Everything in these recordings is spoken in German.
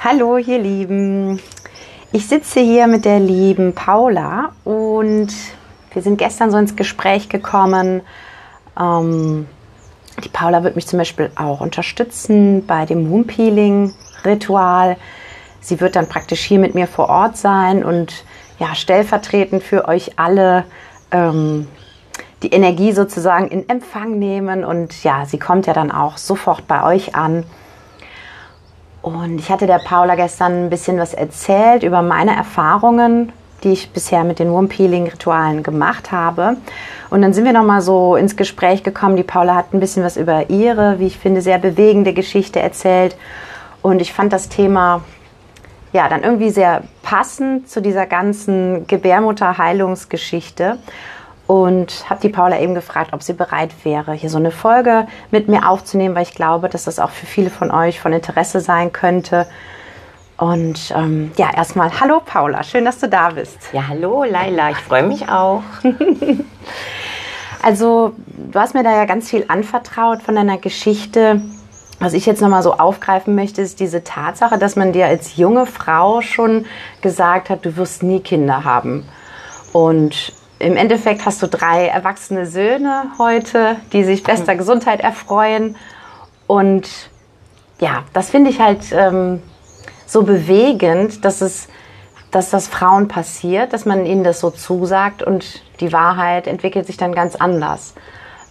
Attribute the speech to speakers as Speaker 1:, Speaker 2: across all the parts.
Speaker 1: Hallo, ihr Lieben. Ich sitze hier mit der lieben Paula und wir sind gestern so ins Gespräch gekommen. Ähm, die Paula wird mich zum Beispiel auch unterstützen bei dem Womb-Healing-Ritual. Sie wird dann praktisch hier mit mir vor Ort sein und ja, stellvertretend für euch alle ähm, die Energie sozusagen in Empfang nehmen. Und ja, sie kommt ja dann auch sofort bei euch an. Und ich hatte der Paula gestern ein bisschen was erzählt über meine Erfahrungen, die ich bisher mit den Womb Healing Ritualen gemacht habe. Und dann sind wir nochmal so ins Gespräch gekommen. Die Paula hat ein bisschen was über ihre, wie ich finde, sehr bewegende Geschichte erzählt. Und ich fand das Thema ja dann irgendwie sehr passend zu dieser ganzen Gebärmutterheilungsgeschichte und habe die Paula eben gefragt, ob sie bereit wäre, hier so eine Folge mit mir aufzunehmen, weil ich glaube, dass das auch für viele von euch von Interesse sein könnte. Und ähm, ja, erstmal hallo Paula, schön, dass du da bist.
Speaker 2: Ja, hallo Laila, ich freue mich auch.
Speaker 1: also, du hast mir da ja ganz viel anvertraut von deiner Geschichte. Was ich jetzt nochmal so aufgreifen möchte, ist diese Tatsache, dass man dir als junge Frau schon gesagt hat, du wirst nie Kinder haben. Und im Endeffekt hast du drei erwachsene Söhne heute, die sich bester mhm. Gesundheit erfreuen. Und ja, das finde ich halt ähm, so bewegend, dass es, dass das Frauen passiert, dass man ihnen das so zusagt und die Wahrheit entwickelt sich dann ganz anders.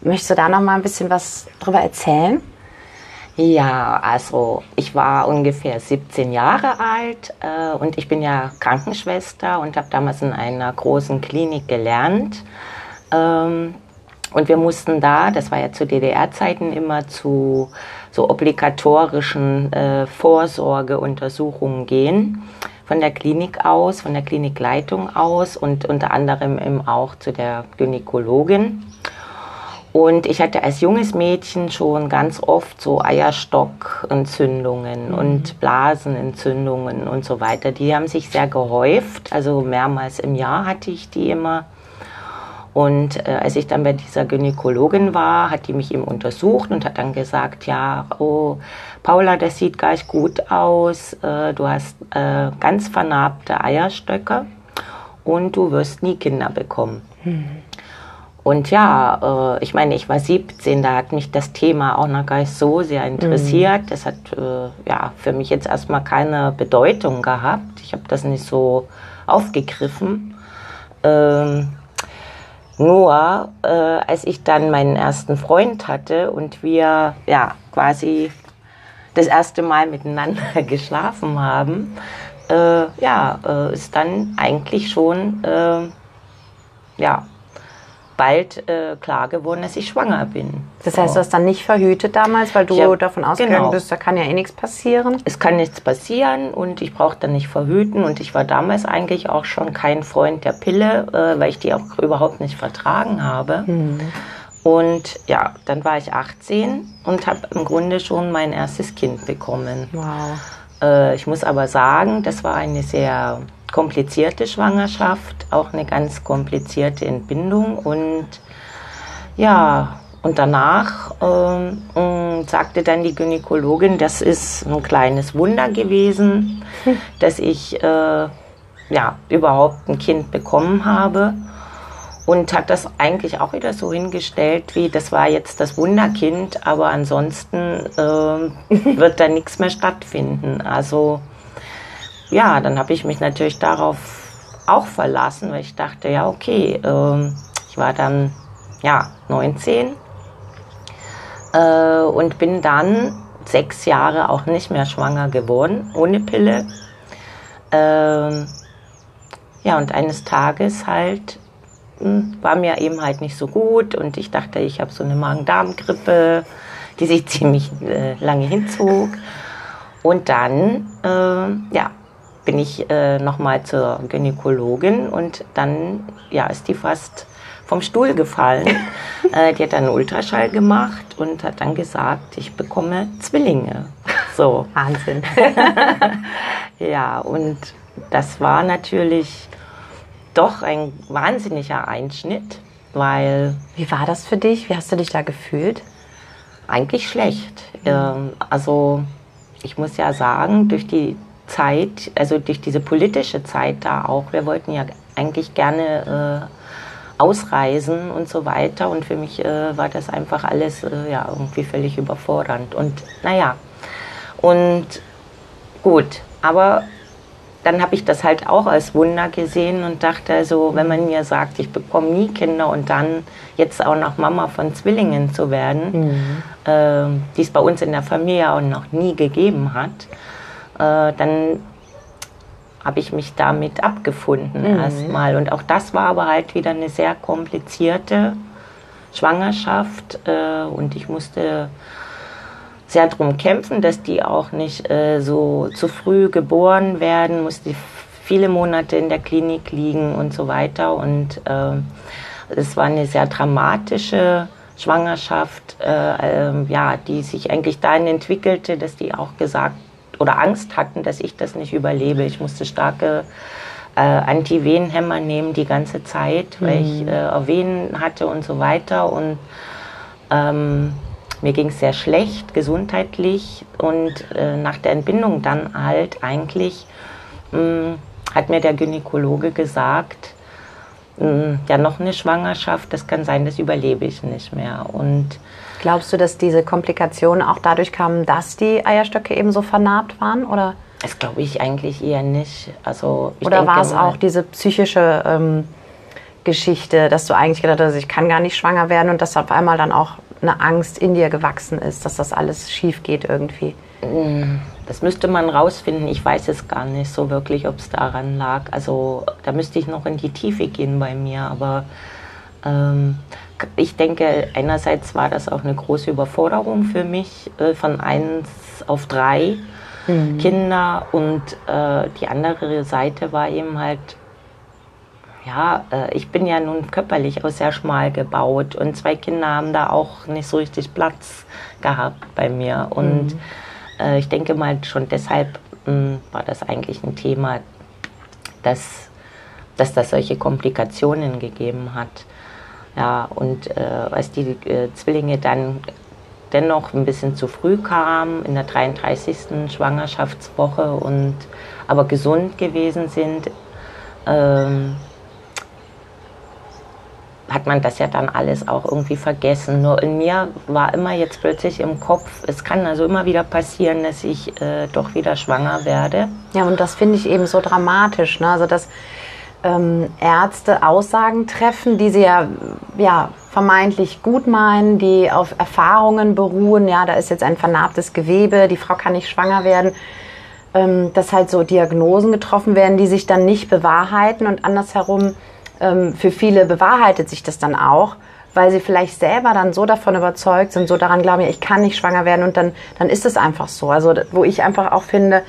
Speaker 1: Möchtest du da noch mal ein bisschen was drüber erzählen?
Speaker 2: Ja, also ich war ungefähr 17 Jahre alt äh, und ich bin ja Krankenschwester und habe damals in einer großen Klinik gelernt. Ähm, und wir mussten da, das war ja zu DDR-Zeiten immer zu so obligatorischen äh, Vorsorgeuntersuchungen gehen. Von der Klinik aus, von der Klinikleitung aus und unter anderem eben auch zu der Gynäkologin. Und ich hatte als junges Mädchen schon ganz oft so Eierstockentzündungen mhm. und Blasenentzündungen und so weiter. Die haben sich sehr gehäuft. Also mehrmals im Jahr hatte ich die immer. Und äh, als ich dann bei dieser Gynäkologin war, hat die mich eben untersucht und hat dann gesagt, ja, oh, Paula, das sieht gar nicht gut aus. Äh, du hast äh, ganz vernarbte Eierstöcke und du wirst nie Kinder bekommen. Mhm. Und ja, äh, ich meine, ich war 17, da hat mich das Thema auch noch gar nicht so sehr interessiert. Mhm. Das hat äh, ja für mich jetzt erstmal keine Bedeutung gehabt. Ich habe das nicht so aufgegriffen. Ähm, nur äh, als ich dann meinen ersten Freund hatte und wir ja quasi das erste Mal miteinander geschlafen haben, äh, ja, äh, ist dann eigentlich schon äh, ja bald äh, klar geworden, dass ich schwanger bin.
Speaker 1: Das heißt, du hast dann nicht verhütet damals, weil du hab, davon ausgegangen genau. bist, da kann ja eh nichts passieren?
Speaker 2: Es kann nichts passieren und ich brauche dann nicht verhüten. Und ich war damals eigentlich auch schon kein Freund der Pille, äh, weil ich die auch überhaupt nicht vertragen habe. Mhm. Und ja, dann war ich 18 und habe im Grunde schon mein erstes Kind bekommen. Wow. Äh, ich muss aber sagen, das war eine sehr komplizierte Schwangerschaft, auch eine ganz komplizierte Entbindung und ja, und danach mm, sagte dann die Gynäkologin, das ist ein kleines Wunder gewesen, dass ich äh, ja, überhaupt ein Kind bekommen habe. Und hat das eigentlich auch wieder so hingestellt, wie das war jetzt das Wunderkind, aber ansonsten äh, wird da nichts mehr stattfinden. Also ja, dann habe ich mich natürlich darauf auch verlassen, weil ich dachte, ja, okay, ähm, ich war dann ja 19 äh, und bin dann sechs Jahre auch nicht mehr schwanger geworden, ohne Pille. Ähm, ja, und eines Tages halt hm, war mir eben halt nicht so gut und ich dachte, ich habe so eine Magen-Darm-Grippe, die sich ziemlich äh, lange hinzog. Und dann, äh, ja, bin ich äh, nochmal zur Gynäkologin und dann ja, ist die fast vom Stuhl gefallen. äh, die hat dann einen Ultraschall gemacht und hat dann gesagt, ich bekomme Zwillinge. So.
Speaker 1: Wahnsinn.
Speaker 2: ja, und das war natürlich doch ein wahnsinniger Einschnitt, weil.
Speaker 1: Wie war das für dich? Wie hast du dich da gefühlt?
Speaker 2: Eigentlich schlecht. Mhm. Ähm, also, ich muss ja sagen, durch die Zeit, also durch diese politische Zeit da auch, wir wollten ja eigentlich gerne äh, ausreisen und so weiter. Und für mich äh, war das einfach alles äh, ja, irgendwie völlig überfordernd. Und naja, und gut, aber dann habe ich das halt auch als Wunder gesehen und dachte, also, wenn man mir sagt, ich bekomme nie Kinder und dann jetzt auch noch Mama von Zwillingen zu werden, mhm. äh, die es bei uns in der Familie auch noch nie gegeben hat, äh, dann habe ich mich damit abgefunden mhm. erstmal. Und auch das war aber halt wieder eine sehr komplizierte Schwangerschaft äh, und ich musste sehr darum kämpfen, dass die auch nicht äh, so zu früh geboren werden, musste viele Monate in der Klinik liegen und so weiter. Und äh, es war eine sehr dramatische Schwangerschaft, äh, ähm, ja, die sich eigentlich dahin entwickelte, dass die auch gesagt oder Angst hatten, dass ich das nicht überlebe. Ich musste starke äh, Antivenenhämmer nehmen die ganze Zeit, weil mhm. ich äh, Venen hatte und so weiter. Und ähm, mir ging es sehr schlecht gesundheitlich und äh, nach der Entbindung dann halt eigentlich mh, hm, hat mir der Gynäkologe gesagt, mh, hm, ja noch eine Schwangerschaft, das kann sein, das überlebe ich nicht mehr. Und
Speaker 1: Glaubst du, dass diese Komplikationen auch dadurch kamen, dass die Eierstöcke eben so vernarbt waren? Oder?
Speaker 2: Das glaube ich eigentlich eher nicht. Also
Speaker 1: oder war es auch diese psychische ähm, Geschichte, dass du eigentlich gedacht hast, ich kann gar nicht schwanger werden und dass auf einmal dann auch eine Angst in dir gewachsen ist, dass das alles schief geht irgendwie?
Speaker 2: Mm, das müsste man rausfinden. Ich weiß es gar nicht so wirklich, ob es daran lag. Also da müsste ich noch in die Tiefe gehen bei mir. Aber ähm, ich denke, einerseits war das auch eine große Überforderung für mich, äh, von eins auf drei mhm. Kinder. Und äh, die andere Seite war eben halt ja, äh, ich bin ja nun körperlich auch sehr schmal gebaut und zwei Kinder haben da auch nicht so richtig Platz gehabt bei mir. Und mhm. äh, ich denke mal, schon deshalb mh, hm, war das eigentlich ein Thema, dass, dass das solche Komplikationen gegeben hat. Ja, und äh, als die äh, Zwillinge dann dennoch ein bisschen zu früh kamen, in der 33. Schwangerschaftswoche und aber gesund gewesen sind, ähm, hat man das ja dann alles auch irgendwie vergessen. Nur in mir war immer jetzt plötzlich im Kopf, es kann also immer wieder passieren, dass ich äh, doch wieder schwanger werde.
Speaker 1: Ja, und das finde ich eben so dramatisch. Ne? Also, dass ähm, Ärzte Aussagen treffen, die sie ja, ja vermeintlich gut meinen, die auf Erfahrungen beruhen. Ja, da ist jetzt ein vernarbtes Gewebe, die Frau kann nicht schwanger werden. Ähm, dass halt so Diagnosen getroffen werden, die sich dann nicht bewahrheiten und andersherum ähm, für viele bewahrheitet sich das dann auch, weil sie vielleicht selber dann so davon überzeugt sind, so daran glauben, ich kann nicht schwanger werden und dann, dann ist es einfach so. Also wo ich einfach auch finde,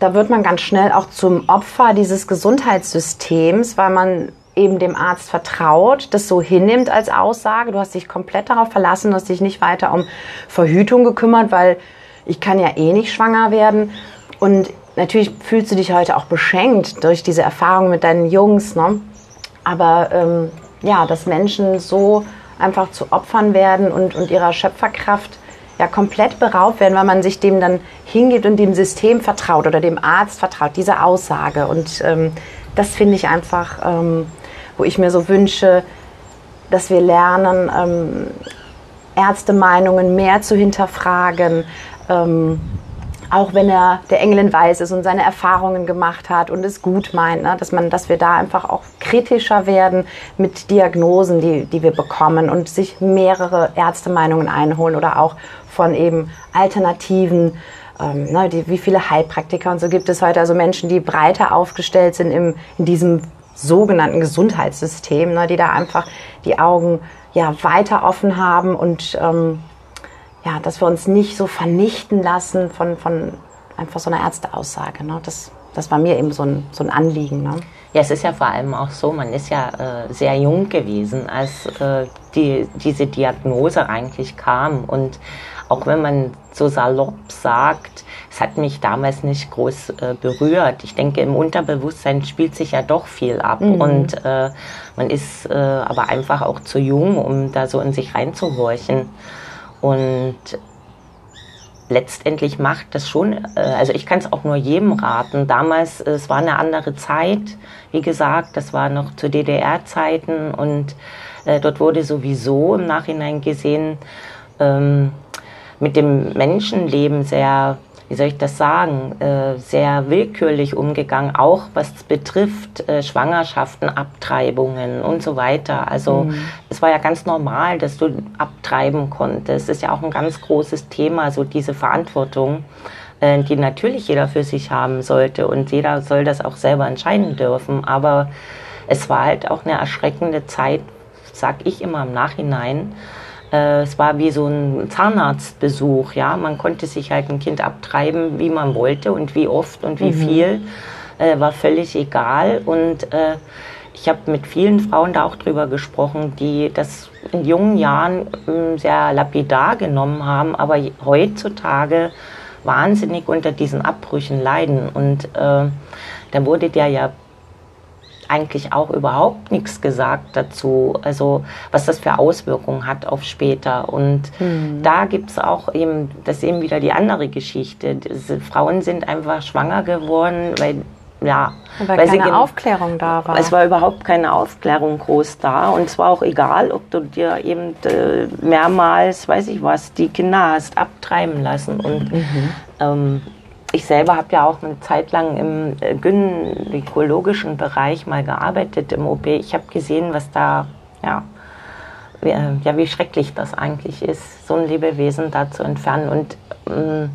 Speaker 1: da wird man ganz schnell auch zum Opfer dieses Gesundheitssystems, weil man eben dem Arzt vertraut, das so hinnimmt als Aussage. Du hast dich komplett darauf verlassen, du hast dich nicht weiter um Verhütung gekümmert, weil ich kann ja eh nicht schwanger werden. Und natürlich fühlst du dich heute auch beschenkt durch diese Erfahrung mit deinen Jungs, ne? Aber ähm, ja, dass Menschen so einfach zu Opfern werden und, und ihrer Schöpferkraft ja komplett beraubt werden, weil man sich dem dann hingeht und dem System vertraut oder dem Arzt vertraut, diese Aussage. Und ähm, das finde ich einfach, ähm, wo ich mir so wünsche, dass wir lernen, ähm, Ärztemeinungen mehr zu hinterfragen, ähm, auch wenn er der Engelin weiß ist und seine Erfahrungen gemacht hat und es gut meint, ne, dass man, dass wir da einfach auch kritischer werden mit Diagnosen, die, die wir bekommen und sich mehrere Ärztemeinungen einholen oder auch von eben Alternativen. Ähm, ne, die, wie viele Heilpraktiker und so gibt es heute, also Menschen, die breiter aufgestellt sind im, in diesem sogenannten Gesundheitssystem, ne, die da einfach die Augen ja weiter offen haben und ähm, ja, dass wir uns nicht so vernichten lassen von, von einfach so einer Ärzteaussage. Ne? Das, das war mir eben so ein, so ein Anliegen. Ne?
Speaker 2: Ja, es ist ja vor allem auch so, man ist ja äh, sehr jung gewesen, als äh, die, diese Diagnose eigentlich kam. Und auch wenn man so salopp sagt, es hat mich damals nicht groß äh, berührt. Ich denke, im Unterbewusstsein spielt sich ja doch viel ab. Mhm. Und äh, man ist äh, aber einfach auch zu jung, um da so in sich reinzuhorchen. Und letztendlich macht das schon, äh, also ich kann es auch nur jedem raten. Damals, äh, es war eine andere Zeit, wie gesagt, das war noch zu DDR-Zeiten und äh, dort wurde sowieso im Nachhinein gesehen, ähm, mit dem Menschenleben sehr wie soll ich das sagen, äh, sehr willkürlich umgegangen, auch was betrifft äh, Schwangerschaften, Abtreibungen und so weiter. Also mhm. es war ja ganz normal, dass du abtreiben konntest. Das ist ja auch ein ganz großes Thema, so diese Verantwortung, äh, die natürlich jeder für sich haben sollte und jeder soll das auch selber entscheiden dürfen. Aber es war halt auch eine erschreckende Zeit, sag ich immer im Nachhinein, äh, es war wie so ein Zahnarztbesuch, ja. Man konnte sich halt ein Kind abtreiben, wie man wollte und wie oft und wie mhm. viel, äh, war völlig egal. Und äh, ich habe mit vielen Frauen da auch drüber gesprochen, die das in jungen Jahren äh, sehr lapidar genommen haben, aber heutzutage wahnsinnig unter diesen Abbrüchen leiden. Und äh, dann wurde der ja eigentlich auch überhaupt nichts gesagt dazu, also was das für Auswirkungen hat auf später. Und mhm. da gibt es auch eben, das ist eben wieder die andere Geschichte. Diese Frauen sind einfach schwanger geworden, weil ja,
Speaker 1: weil, weil keine Aufklärung da war.
Speaker 2: Es war überhaupt keine Aufklärung groß da und es war auch egal, ob du dir eben äh, mehrmals, weiß ich was, die Kinder hast abtreiben lassen und mhm. ähm, ich selber habe ja auch eine Zeit lang im äh, gynäkologischen Bereich mal gearbeitet im OP. Ich habe gesehen, was da, ja, wie, ja, wie schrecklich das eigentlich ist, so ein Lebewesen da zu entfernen. Und, ähm,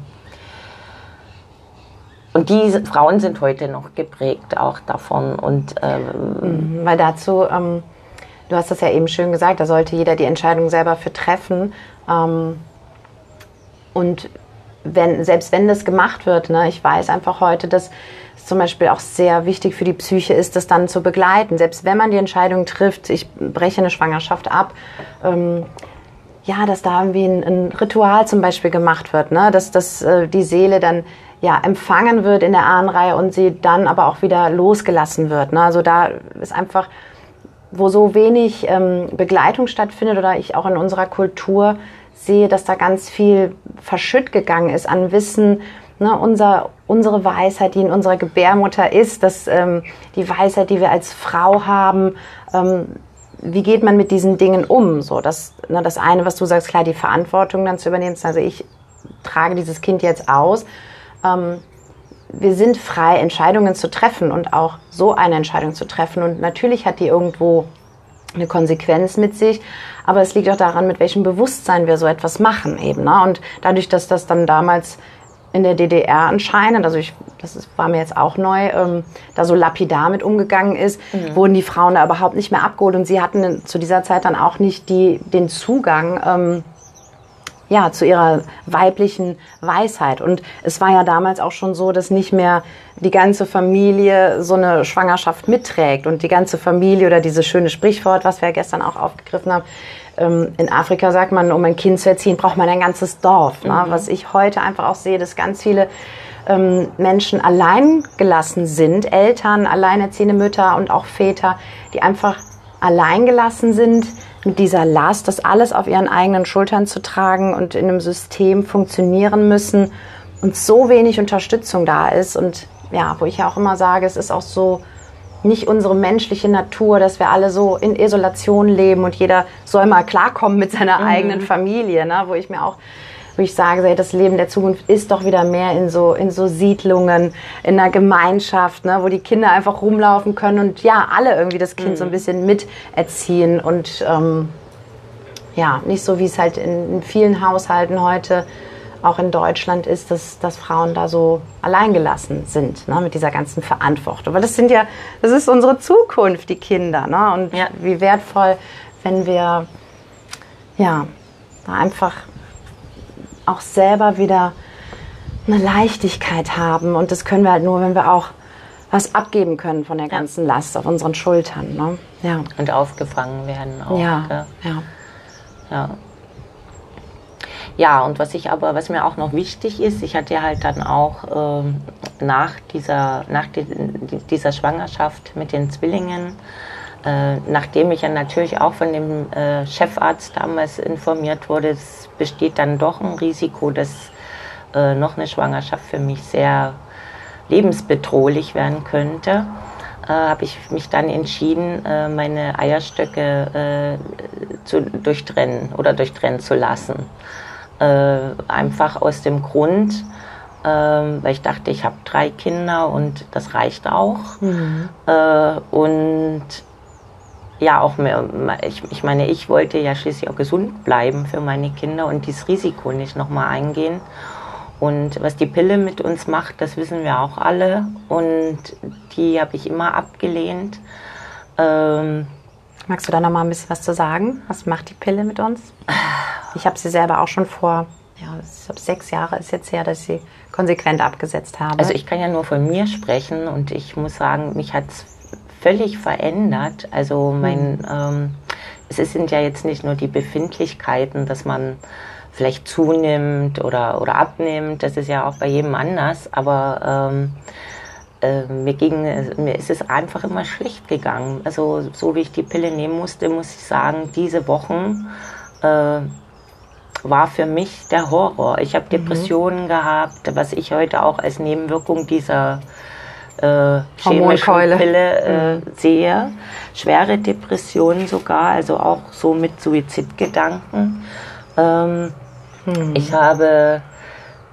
Speaker 2: und diese Frauen sind heute noch geprägt auch davon. Und,
Speaker 1: ähm, mhm, Weil dazu, ähm, du hast das ja eben schön gesagt, da sollte jeder die Entscheidung selber für treffen. Ähm, und wenn, selbst wenn das gemacht wird, ne, ich weiß einfach heute, dass es zum Beispiel auch sehr wichtig für die Psyche ist, das dann zu begleiten. Selbst wenn man die Entscheidung trifft, ich breche eine Schwangerschaft ab, ähm, ja, dass da irgendwie ein, ein, Ritual zum Beispiel gemacht wird, ne? dass, dass äh, die Seele dann ja, empfangen wird in der Ahnenreihe und sie dann aber auch wieder losgelassen wird. Ne? Also da ist einfach, wo so wenig ähm, Begleitung stattfindet oder ich auch in unserer Kultur sehe, dass da ganz viel verschütt gegangen ist an Wissen, ne, unser, unsere Weisheit, die in unserer Gebärmutter ist, dass ähm, die Weisheit, die wir als Frau haben, ähm, wie geht man mit diesen Dingen um? So, das, ne, das eine, was du sagst, klar, die Verantwortung dann zu übernehmen. Also ich trage dieses Kind jetzt aus. Ähm, wir sind frei, Entscheidungen zu treffen und auch so eine Entscheidung zu treffen. Und natürlich hat die irgendwo eine Konsequenz mit sich. Aber es liegt auch daran, mit welchem Bewusstsein wir so etwas machen eben. Ne? Und dadurch, dass das dann damals in der DDR anscheinend, also ich, das ist, war mir jetzt auch neu, ähm, da so lapidar mit umgegangen ist, mhm. wurden die Frauen da überhaupt nicht mehr abgeholt und sie hatten zu dieser Zeit dann auch nicht die, den Zugang ähm, ja, zu ihrer weiblichen Weisheit. Und es war ja damals auch schon so, dass nicht mehr die ganze Familie so eine Schwangerschaft mitträgt und die ganze Familie oder dieses schöne Sprichwort, was wir gestern auch aufgegriffen haben. Ähm, in Afrika sagt man, um ein Kind zu erziehen, braucht man ein ganzes Dorf. Ne? Mhm. Was ich heute einfach auch sehe, dass ganz viele ähm, Menschen allein gelassen sind, Eltern, alleinerziehende Mütter und auch Väter, die einfach allein gelassen sind, mit dieser Last, das alles auf ihren eigenen Schultern zu tragen und in einem System funktionieren müssen und so wenig Unterstützung da ist. Und ja, wo ich ja auch immer sage, es ist auch so nicht unsere menschliche Natur, dass wir alle so in Isolation leben und jeder soll mal klarkommen mit seiner mhm. eigenen Familie, ne? wo ich mir auch wo ich sage, das Leben der Zukunft ist doch wieder mehr in so, in so Siedlungen, in einer Gemeinschaft, ne, wo die Kinder einfach rumlaufen können und ja, alle irgendwie das Kind mhm. so ein mhm. bisschen miterziehen und ähm, ja, nicht so wie es halt in, in, vielen Haushalten heute auch in Deutschland ist, dass, dass Frauen da so alleingelassen sind ne, mit dieser ganzen Verantwortung. Weil das sind ja, das ist unsere Zukunft, die Kinder. Ne? Und ja. wie wertvoll, wenn wir ja, da einfach auch selber wieder eine Leichtigkeit haben. Und das können wir halt nur, wenn wir auch was abgeben können von der ganzen ja. Last auf unseren Schultern. Ne?
Speaker 2: Ja. Und aufgefangen werden auch.
Speaker 1: Ja, ja.
Speaker 2: ja. Ja, und was ich aber, was mir auch noch wichtig ist, ich hatte ja halt dann auch ähm, nach dieser, nach die, dieser Schwangerschaft mit den Zwillingen, äh, nachdem ich ja natürlich auch von dem äh, Chefarzt damals informiert wurde, es besteht dann doch ein Risiko, dass äh, noch eine Schwangerschaft für mich sehr lebensbedrohlich werden könnte, äh, habe ich mich dann entschieden, äh, meine Eierstöcke zu durchtrennen oder durchtrennen zu lassen. Einfach aus dem Grund, ähm, weil ich dachte, ich habe drei Kinder und das reicht auch. Mhm. Äh, und ja, auch mehr, ich, ich meine, ich wollte ja schließlich auch gesund bleiben für meine Kinder und dieses Risiko nicht nochmal eingehen. Und was die Pille mit uns macht, das wissen wir auch alle. Und die habe ich immer abgelehnt.
Speaker 1: Ähm, Magst du da noch mal ein bisschen was zu sagen? Was macht die Pille mit uns? Ich habe sie selber auch schon vor, ja, ich glaube, sechs Jahre ist jetzt her, dass ich sie konsequent abgesetzt habe.
Speaker 2: Also ich kann ja nur von mir sprechen und ich muss sagen, mich hat es völlig verändert. Also mein, mhm. ähm, es sind ja jetzt nicht nur die Befindlichkeiten, dass man vielleicht zunimmt oder, oder abnimmt, das ist ja auch bei jedem anders, aber ähm, äh, mir, ging, mir ist es einfach immer schlecht gegangen. Also so wie ich die Pille nehmen musste, muss ich sagen, diese Wochen äh, war für mich der Horror. Ich habe mhm. Depressionen mhm. gehabt, was ich heute auch als Nebenwirkung dieser äh, chemischen Pille äh, mhm. sehe. Schwere Depressionen sogar, also auch so mit Suizidgedanken. Ähm, mhm. Ich habe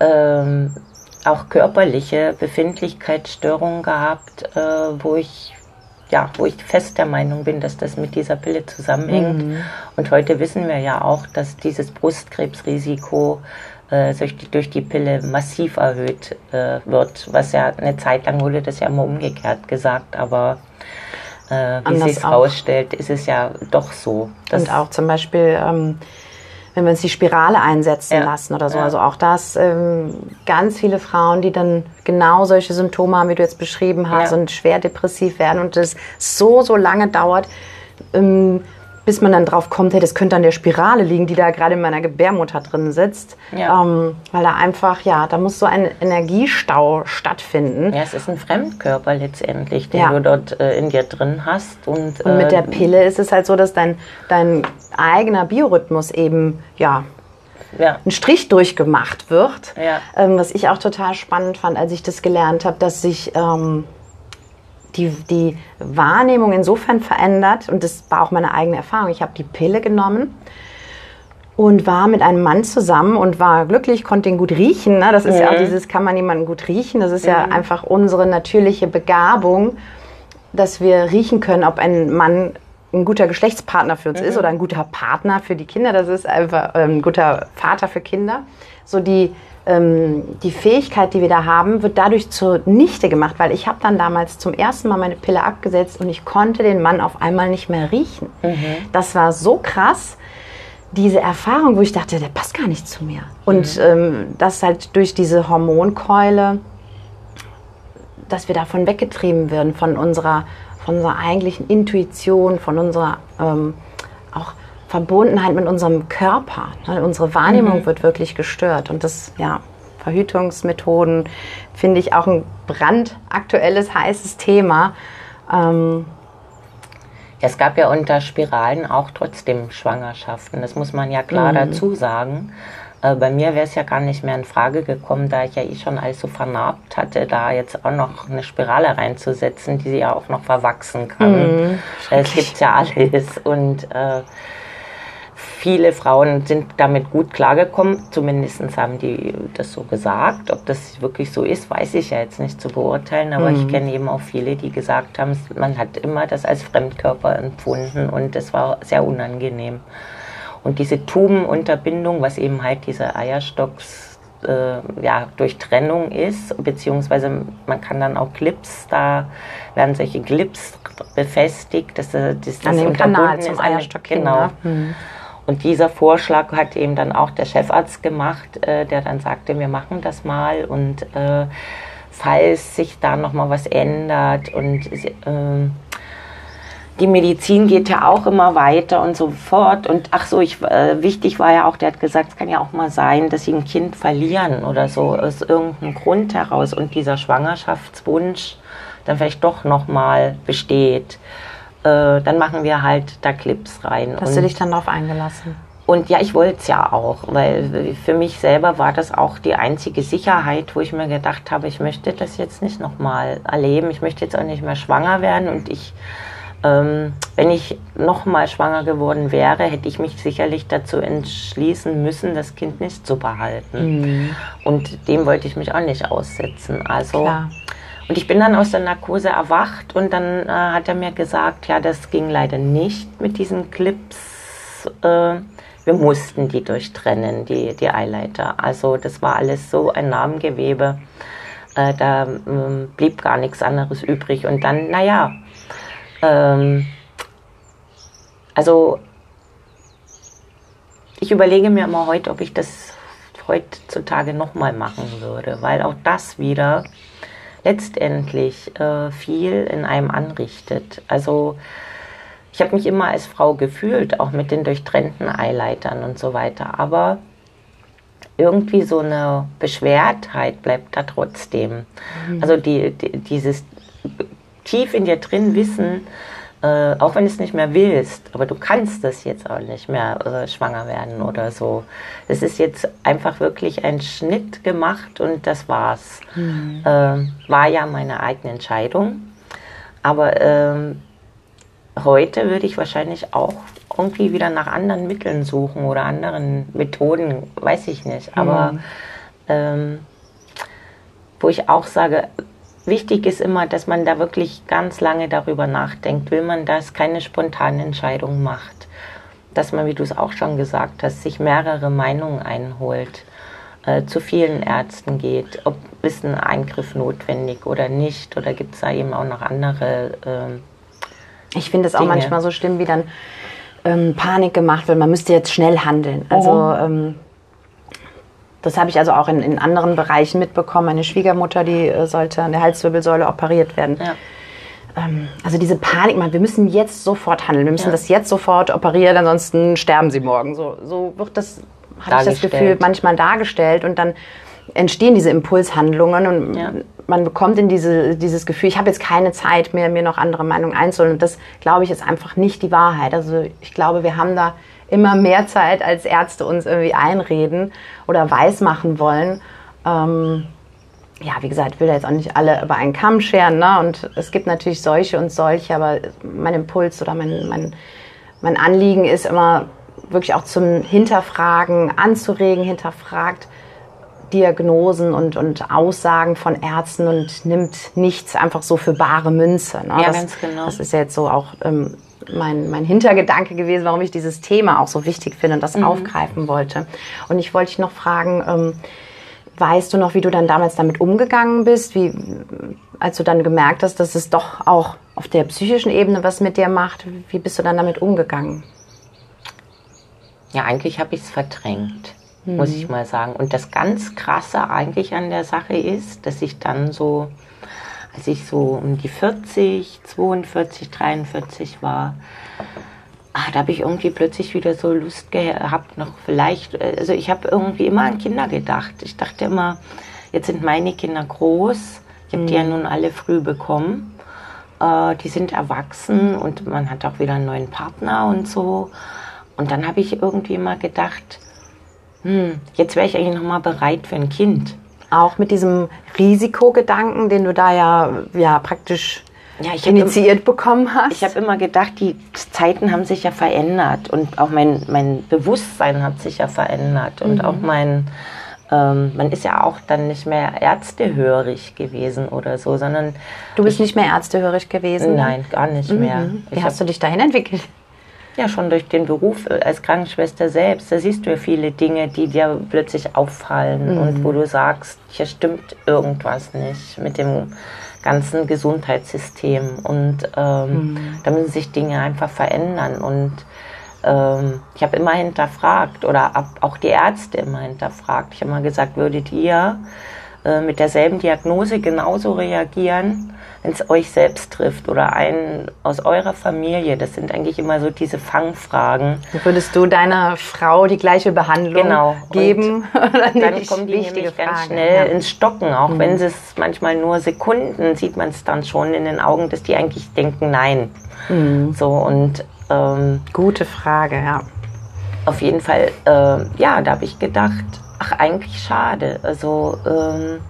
Speaker 2: ähm, auch körperliche Befindlichkeitsstörungen gehabt, äh, wo ich ja, wo ich fest der Meinung bin, dass das mit dieser Pille zusammenhängt. Mhm. Und heute wissen wir ja auch, dass dieses Brustkrebsrisiko äh, durch, die, durch, die, Pille massiv erhöht äh, wird. Was ja eine Zeit lang wurde das ja immer umgekehrt gesagt, aber äh, wie sich herausstellt, ist es ja doch so.
Speaker 1: Und auch zum Beispiel ähm, wenn wir uns die Spirale einsetzen ja. lassen oder so. Ja. Also auch das, ähm, ganz viele Frauen, die dann genau solche Symptome haben, wie du jetzt beschrieben hast, ja. und schwer depressiv werden und das so, so lange dauert, ähm, bis man dann drauf kommt, hey, das könnte an der Spirale liegen, die da gerade in meiner Gebärmutter drin sitzt. Ja. Ähm, weil da einfach, ja, da muss so ein Energiestau stattfinden.
Speaker 2: Ja, es ist ein Fremdkörper letztendlich, den ja. du dort äh, in dir drin hast. Und,
Speaker 1: und mit äh, der Pille ist es halt so, dass dein, dein eigener Biorhythmus eben, ja, ja. ein Strich durchgemacht wird. Ja. Ähm, was ich auch total spannend fand, als ich das gelernt habe, dass sich ähm, die, die Wahrnehmung insofern verändert, und das war auch meine eigene Erfahrung. Ich habe die Pille genommen und war mit einem Mann zusammen und war glücklich, konnte ihn gut riechen. Ne? Das ist mhm. ja auch mhm. dieses, kann man jemanden gut riechen? Das ist mhm. ja einfach unsere natürliche Begabung, dass wir riechen können, ob ein Mann ein guter Geschlechtspartner für uns mhm. ist oder ein guter Partner für die Kinder. Das ist einfach ähm, ein guter Vater für Kinder. So die ähm, die Fähigkeit, die wir da haben, wird dadurch zunichte gemacht, weil ich habe dann damals zum ersten Mal meine Pille abgesetzt und ich konnte den Mann auf einmal nicht mehr riechen. Mhm. Das war so krass, diese Erfahrung, wo ich dachte, der passt gar nicht zu mir. Und mhm. ähm, das halt durch diese Hormonkeule, dass wir davon weggetrieben werden, von unserer, von unserer eigentlichen Intuition, von unserer ähm, auch Verbundenheit mit unserem Körper. Ne? Unsere Wahrnehmung mhm. wird wirklich gestört. Und das, ja, Verhütungsmethoden finde ich auch ein brandaktuelles, heißes Thema. Ähm,
Speaker 2: es gab ja unter Spiralen auch trotzdem Schwangerschaften. Das muss man ja klar mhm. dazu sagen. Äh, bei mir wäre es ja gar nicht mehr in Frage gekommen, da ich ja eh schon alles so vernarbt hatte, da jetzt auch noch eine Spirale reinzusetzen, die sie ja auch noch verwachsen kann. Mhm. Es gibt ja alles. Und äh, viele Frauen sind damit gut klargekommen, zumindest haben die das so gesagt. Ob das wirklich so ist, weiß ich ja jetzt nicht zu beurteilen, aber mhm. ich kenne eben auch viele, die gesagt haben, man hat immer das als Fremdkörper empfunden und es war sehr unangenehm. Und diese Tubenunterbindung, was eben halt diese Eierstocks äh, ja, durch Trennung ist, beziehungsweise man kann dann auch Clips, da werden solche Clips befestigt, dass das, das
Speaker 1: An dem Kanal zum Eierstock
Speaker 2: genau. Mhm. Und dieser Vorschlag hat eben dann auch der Chefarzt gemacht, äh, der dann sagte, wir machen das mal und äh, falls sich da noch mal was ändert und äh, die Medizin geht ja auch immer weiter und so fort. Und ach so, ich, äh, wichtig war ja auch, der hat gesagt, es kann ja auch mal sein, dass sie ein Kind verlieren oder so aus irgendeinem Grund heraus und dieser Schwangerschaftswunsch dann vielleicht doch noch mal besteht. Äh, dann machen wir halt da Clips rein.
Speaker 1: Hast du dich dann darauf eingelassen?
Speaker 2: und ja, ich wollte es ja auch, weil für mich selber war das auch die einzige Sicherheit, wo ich mir gedacht habe, ich möchte das jetzt nicht nochmal erleben. Ich möchte jetzt auch nicht mehr schwanger werden. Und ich, ähm, wenn ich nochmal schwanger geworden wäre, hätte ich mich sicherlich dazu entschließen müssen, das Kind nicht zu behalten. Mhm. Und dem wollte ich mich auch nicht aussetzen. Also. Klar. Und ich bin dann aus der Narkose erwacht und dann äh, hat er mir gesagt, ja, das ging leider nicht mit diesen Clips. Äh, wir mussten die durchtrennen, die, die Eileiter. Also das war alles so ein Narbengewebe. Äh, da ähm, blieb gar nichts anderes übrig. Und dann, naja, ähm, also ich überlege mir immer heute, ob ich das heutzutage nochmal machen würde, weil auch das wieder letztendlich äh, viel in einem anrichtet. Also ich habe mich immer als Frau gefühlt, auch mit den durchtrennten Eileitern und so weiter. Aber irgendwie so eine Beschwertheit bleibt da trotzdem. Mhm. Also die, die, dieses tief in dir drin Wissen, äh, auch wenn du es nicht mehr willst, aber du kannst das jetzt auch nicht mehr äh, schwanger werden oder so. Es ist jetzt einfach wirklich ein Schnitt gemacht und das war's. Mhm. Äh, war ja meine eigene Entscheidung. Aber ähm, heute würde ich wahrscheinlich auch irgendwie wieder nach anderen Mitteln suchen oder anderen Methoden, weiß ich nicht. Aber mhm. ähm, wo ich auch sage, wichtig ist immer, dass man da wirklich ganz lange darüber nachdenkt. Will man das, keine spontane Entscheidung macht. Dass man, wie du es auch schon gesagt hast, sich mehrere Meinungen einholt, äh, zu vielen Ärzten geht, ob ist ein Eingriff notwendig oder nicht, oder gibt es da eben auch noch andere äh,
Speaker 1: ich finde es auch manchmal so schlimm, wie dann ähm, Panik gemacht wird. Man müsste jetzt schnell handeln. Also oh. ähm, das habe ich also auch in, in, anderen Bereichen mitbekommen. Meine Schwiegermutter, die äh, sollte an der Halswirbelsäule operiert werden. Ja. Ähm, also diese Panik, man, wir müssen jetzt sofort handeln. Wir müssen ja. das jetzt sofort operieren, ansonsten sterben sie morgen. So, so wird das, habe ich das Gefühl, manchmal dargestellt. Und dann entstehen diese Impulshandlungen und ja. man bekommt in diese, dieses Gefühl, ich habe jetzt keine Zeit mehr, mir noch andere Meinungen einzuholen. Und das, glaube ich, ist einfach nicht die Wahrheit. Also ich glaube, wir haben da immer mehr Zeit, als Ärzte uns irgendwie einreden oder weismachen wollen. Ähm, ja, wie gesagt, ich will da jetzt auch nicht alle über einen Kamm scheren. Ne? Und es gibt natürlich solche und solche, aber mein Impuls oder mein, mein, mein Anliegen ist immer wirklich auch zum Hinterfragen, anzuregen, hinterfragt, Diagnosen und, und Aussagen von Ärzten und nimmt nichts einfach so für bare Münze. Ne?
Speaker 2: Ja,
Speaker 1: das,
Speaker 2: ganz genau.
Speaker 1: Das ist ja jetzt so auch ähm, mein, mein Hintergedanke gewesen, warum ich dieses Thema auch so wichtig finde und das mhm. aufgreifen wollte. Und ich wollte dich noch fragen, ähm, weißt du noch, wie du dann damals damit umgegangen bist, wie, als du dann gemerkt hast, dass es doch auch auf der psychischen Ebene was mit dir macht? Wie bist du dann damit umgegangen?
Speaker 2: Ja, eigentlich habe ich es verdrängt mhm. muss ich mal sagen. Und das ganz Krasse eigentlich an der Sache ist, dass ich dann so, als ich so um die 40, 42, 43 war, ah, da habe ich irgendwie plötzlich wieder so Lust gehabt, noch vielleicht, also ich habe irgendwie immer an Kinder gedacht. Ich dachte immer, jetzt sind meine Kinder groß, ich habe mhm. die ja mhm. nun alle früh bekommen. Äh, die sind erwachsen und man hat auch wieder einen neuen Partner und so. Und dann habe ich irgendwie immer gedacht, hm, jetzt wäre ich eigentlich noch mal bereit für ein Kind.
Speaker 1: Auch mit diesem Risikogedanken, den du da ja, ja praktisch ja, initiiert im, bekommen hast?
Speaker 2: Ich habe immer gedacht, die Zeiten haben sich ja verändert und auch mein, mein Bewusstsein hat sich ja verändert und mhm. auch mein, ähm, man ist ja auch dann nicht mehr ärztehörig gewesen oder so, sondern...
Speaker 1: Du bist ich, nicht mehr ärztehörig gewesen?
Speaker 2: Nein, gar nicht mhm. mehr.
Speaker 1: Wie ich hast hab, du dich dahin entwickelt?
Speaker 2: Ja, schon durch den Beruf als Krankenschwester selbst. Da siehst du ja viele Dinge, die dir plötzlich auffallen mhm. und wo du sagst, hier stimmt irgendwas nicht mit dem ganzen Gesundheitssystem. Und ähm, mhm. da müssen sich Dinge einfach verändern. Und ähm, ich habe immer hinterfragt oder auch die Ärzte immer hinterfragt. Ich habe mal gesagt, würdet ihr äh, mit derselben Diagnose genauso reagieren? Wenn es euch selbst trifft oder einen aus eurer Familie. Das sind eigentlich immer so diese Fangfragen.
Speaker 1: Würdest du deiner Frau die gleiche Behandlung
Speaker 2: genau.
Speaker 1: geben?
Speaker 2: Oder dann kommen die nämlich Frage. ganz schnell ja. ins Stocken. Auch mhm. wenn es manchmal nur Sekunden sieht man es dann schon in den Augen, dass die eigentlich denken, nein. Mhm. So und
Speaker 1: ähm, gute Frage, ja.
Speaker 2: auf jeden Fall, äh, ja, da habe ich gedacht, ach, eigentlich schade. Also, ähm,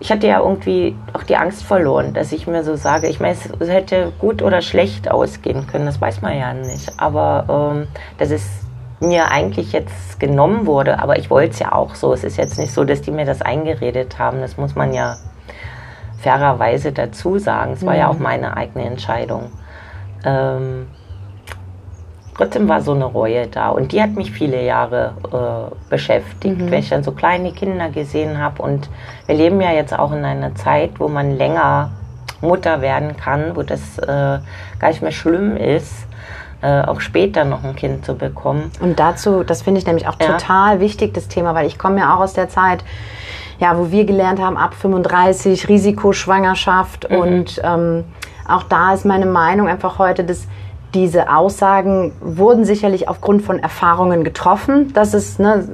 Speaker 2: ich hatte ja irgendwie auch die Angst verloren, dass ich mir so sage, ich meine, es hätte gut oder schlecht ausgehen können, das weiß man ja nicht. Aber ähm, dass es mir eigentlich jetzt genommen wurde, aber ich wollte es ja auch so. Es ist jetzt nicht so, dass die mir das eingeredet haben. Das muss man ja fairerweise dazu sagen. Es war mhm. ja auch meine eigene Entscheidung. Ähm, trotzdem war so eine Reue da und die hat mich viele Jahre äh, beschäftigt, mhm. wenn ich dann so kleine Kinder gesehen habe und wir leben ja jetzt auch in einer Zeit, wo man länger Mutter werden kann, wo das äh, gar nicht mehr schlimm ist, äh, auch später noch ein Kind zu bekommen.
Speaker 1: Und dazu, das finde ich nämlich auch ja. total wichtig, das Thema, weil ich komme ja auch aus der Zeit, ja, wo wir gelernt haben, ab 35 Risikoschwangerschaft mhm. und ähm, auch da ist meine Meinung einfach heute, dass diese Aussagen wurden sicherlich aufgrund von Erfahrungen getroffen, dass es ne,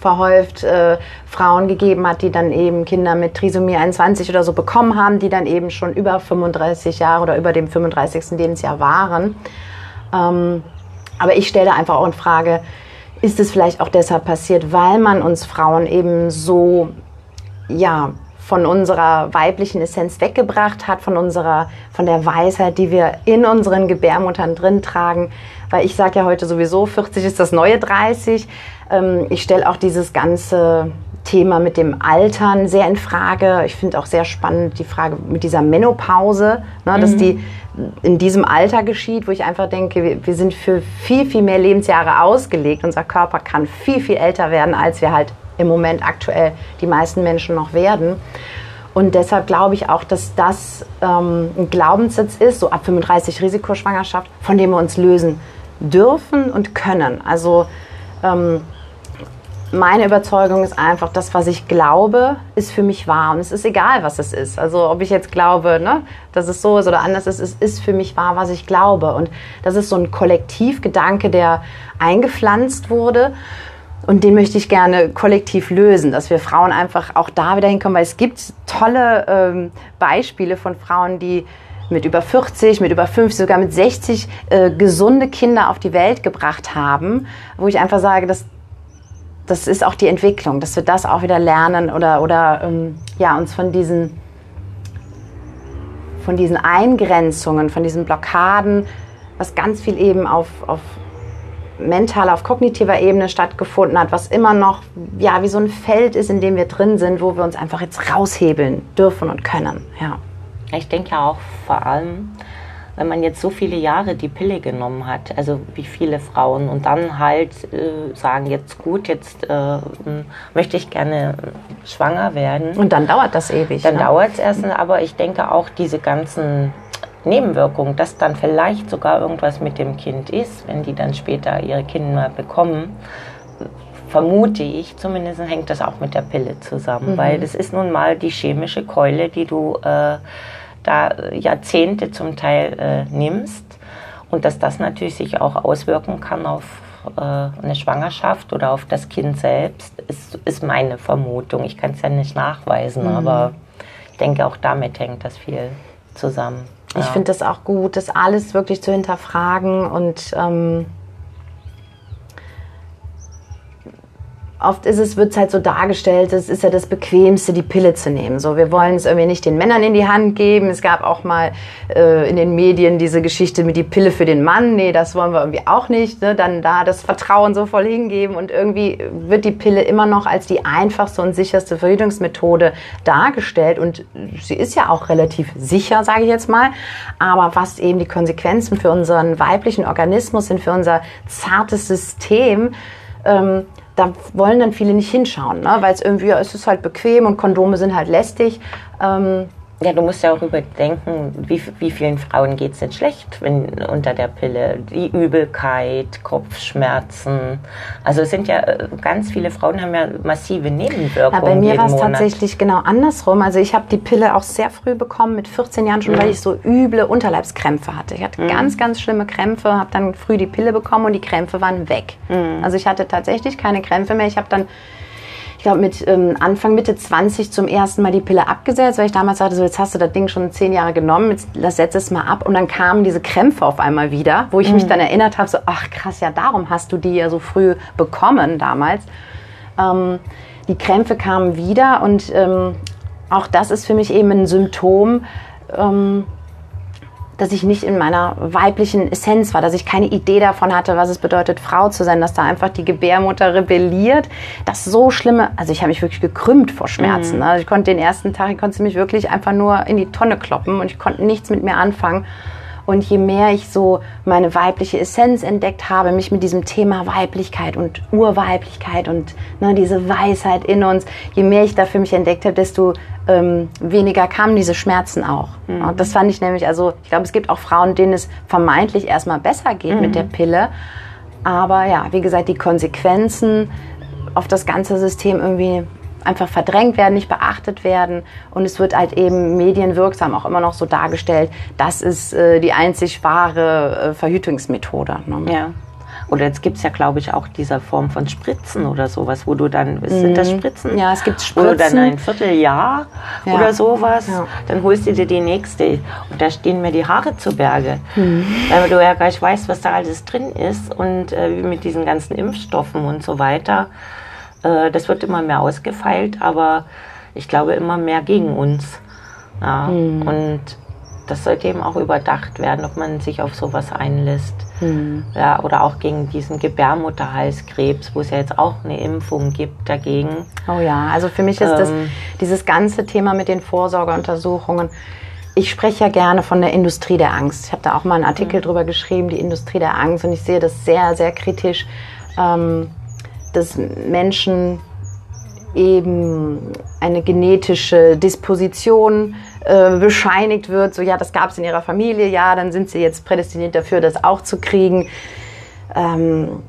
Speaker 1: verhäuft äh, Frauen gegeben hat, die dann eben Kinder mit Trisomie 21 oder so bekommen haben, die dann eben schon über 35 Jahre oder über dem 35. Lebensjahr waren. Ähm, aber ich stelle einfach auch in Frage, ist es vielleicht auch deshalb passiert, weil man uns Frauen eben so ja, von unserer weiblichen Essenz weggebracht hat, von unserer, von der Weisheit, die wir in unseren Gebärmuttern drin tragen. Weil ich sage ja heute sowieso, 40 ist das neue 30. Ähm, ich stelle auch dieses ganze Thema mit dem Altern sehr in Frage. Ich finde auch sehr spannend die Frage mit dieser Menopause, ne, mhm. dass die in diesem Alter geschieht, wo ich einfach denke, wir, wir sind für viel, viel mehr Lebensjahre ausgelegt. Unser Körper kann viel, viel älter werden, als wir halt im Moment aktuell die meisten Menschen noch werden. Und deshalb glaube ich auch, dass das ähm, ein Glaubenssitz ist, so ab 35 Risikoschwangerschaft, von dem wir uns lösen dürfen und können. Also ähm, meine Überzeugung ist einfach, das, was ich glaube, ist für mich wahr. Und es ist egal, was es ist. Also ob ich jetzt glaube, ne, dass es so ist oder anders ist, es ist für mich wahr, was ich glaube. Und das ist so ein Kollektivgedanke, der eingepflanzt wurde. Und den möchte ich gerne kollektiv lösen, dass wir Frauen einfach auch da wieder hinkommen, weil es gibt tolle ähm, Beispiele von Frauen, die mit über 40, mit über 50, sogar mit 60 äh, gesunde Kinder auf die Welt gebracht haben, wo ich einfach sage, dass das ist auch die Entwicklung, dass wir das auch wieder lernen oder, oder ähm, ja, uns von diesen, von diesen Eingrenzungen, von diesen Blockaden, was ganz viel eben auf, auf mental auf kognitiver Ebene stattgefunden hat, was immer noch ja wie so ein Feld ist, in dem wir drin sind, wo wir uns einfach jetzt raushebeln dürfen und können. Ja.
Speaker 2: Ich denke auch vor allem, wenn man jetzt so viele Jahre die Pille genommen hat, also wie viele Frauen, und dann halt äh, sagen, jetzt gut, jetzt äh, möchte ich gerne schwanger werden.
Speaker 1: Und dann dauert das ewig.
Speaker 2: Dann ne? dauert es erst, aber ich denke auch diese ganzen Nebenwirkung, dass dann vielleicht sogar irgendwas mit dem Kind ist, wenn die dann später ihre Kinder bekommen, vermute ich, zumindest hängt das auch mit der Pille zusammen, mhm. weil das ist nun mal die chemische Keule, die du äh, da Jahrzehnte zum Teil äh, nimmst und dass das natürlich sich auch auswirken kann auf äh, eine Schwangerschaft oder auf das Kind selbst, ist, ist meine Vermutung. Ich kann es ja nicht nachweisen, mhm. aber ich denke, auch damit hängt das viel zusammen.
Speaker 1: Ich ja. finde das auch gut, das alles wirklich zu hinterfragen und ähm, oft ist es, wird es halt so dargestellt, es ist ja das Bequemste, die Pille zu nehmen. So, wir wollen es irgendwie nicht den Männern in die Hand geben. Es gab auch mal äh, in den Medien diese Geschichte mit die Pille für den Mann. Nee, das wollen wir irgendwie auch nicht. Ne? Dann da das Vertrauen so voll hingeben und irgendwie wird die Pille immer noch als die einfachste und sicherste Verhütungsmethode dargestellt und sie ist ja auch relativ sicher, sage ich jetzt mal. Aber was eben die Konsequenzen für unseren weiblichen Organismus sind, für unser zartes System, ähm, da wollen dann viele nicht hinschauen, ne? weil es irgendwie, ja, es ist halt bequem und Kondome sind halt lästig. Ähm,
Speaker 2: ja, du musst ja auch überdenken, wie, wie vielen Frauen geht es denn schlecht wenn, unter der Pille? Die Übelkeit, Kopfschmerzen. Also es sind ja äh, ganz viele Frauen haben ja massive Nebenwirkungen. Ja,
Speaker 1: bei mir war es tatsächlich genau andersrum. Also ich habe die Pille auch sehr früh bekommen, mit 14 Jahren schon, mhm. weil ich so üble Unterleibskrämpfe hatte. Ich hatte mhm. ganz, ganz schlimme Krämpfe, habe dann früh die Pille bekommen und die Krämpfe waren weg. Mhm. Also ich hatte tatsächlich keine Krämpfe mehr. Ich habe dann ich glaube, mit ähm, Anfang, Mitte 20 zum ersten Mal die Pille abgesetzt, weil ich damals sagte, so jetzt hast du das Ding schon zehn Jahre genommen, jetzt setz es mal ab. Und dann kamen diese Krämpfe auf einmal wieder, wo ich mhm. mich dann erinnert habe, so, ach krass, ja, darum hast du die ja so früh bekommen damals. Ähm, die Krämpfe kamen wieder und ähm, auch das ist für mich eben ein Symptom, ähm, dass ich nicht in meiner weiblichen Essenz war, dass ich keine Idee davon hatte, was es bedeutet, Frau zu sein, dass da einfach die Gebärmutter rebelliert. Das so schlimme, also ich habe mich wirklich gekrümmt vor Schmerzen. Mhm. Also ich konnte den ersten Tag, ich konnte mich wirklich einfach nur in die Tonne kloppen und ich konnte nichts mit mir anfangen. Und je mehr ich so meine weibliche Essenz entdeckt habe, mich mit diesem Thema Weiblichkeit und Urweiblichkeit und ne, diese Weisheit in uns, je mehr ich da für mich entdeckt habe, desto ähm, weniger kamen diese Schmerzen auch. Mhm. Und das fand ich nämlich, also ich glaube, es gibt auch Frauen, denen es vermeintlich erstmal besser geht mhm. mit der Pille. Aber ja, wie gesagt, die Konsequenzen auf das ganze System irgendwie einfach verdrängt werden, nicht beachtet werden. Und es wird halt eben medienwirksam auch immer noch so dargestellt, das ist äh, die einzig wahre äh, Verhütungsmethode.
Speaker 2: Ne? Ja. Oder jetzt gibt es ja, glaube ich, auch diese Form von Spritzen oder sowas, wo du dann, sind das mhm. Spritzen?
Speaker 1: Ja, es gibt Spritzen.
Speaker 2: Wo du dann ein Vierteljahr ja. oder sowas, ja. dann holst du dir die nächste. Und da stehen mir die Haare zu Berge. Mhm. Weil du ja gar nicht weißt, was da alles drin ist und äh, mit diesen ganzen Impfstoffen und so weiter. Äh, das wird immer mehr ausgefeilt, aber ich glaube immer mehr gegen uns. Ja, mhm. Und das sollte eben auch überdacht werden, ob man sich auf sowas einlässt. Mhm. Ja, oder auch gegen diesen Gebärmutterhalskrebs, wo es ja jetzt auch eine Impfung gibt dagegen.
Speaker 1: Oh ja, also für mich ist ähm, das dieses ganze Thema mit den Vorsorgeuntersuchungen. Ich spreche ja gerne von der Industrie der Angst. Ich habe da auch mal einen Artikel mhm. drüber geschrieben, die Industrie der Angst, und ich sehe das sehr, sehr kritisch. Ähm, dass Menschen eben eine genetische Disposition äh, bescheinigt wird, so ja, das gab es in ihrer Familie, ja, dann sind sie jetzt prädestiniert dafür, das auch zu kriegen. Ähm,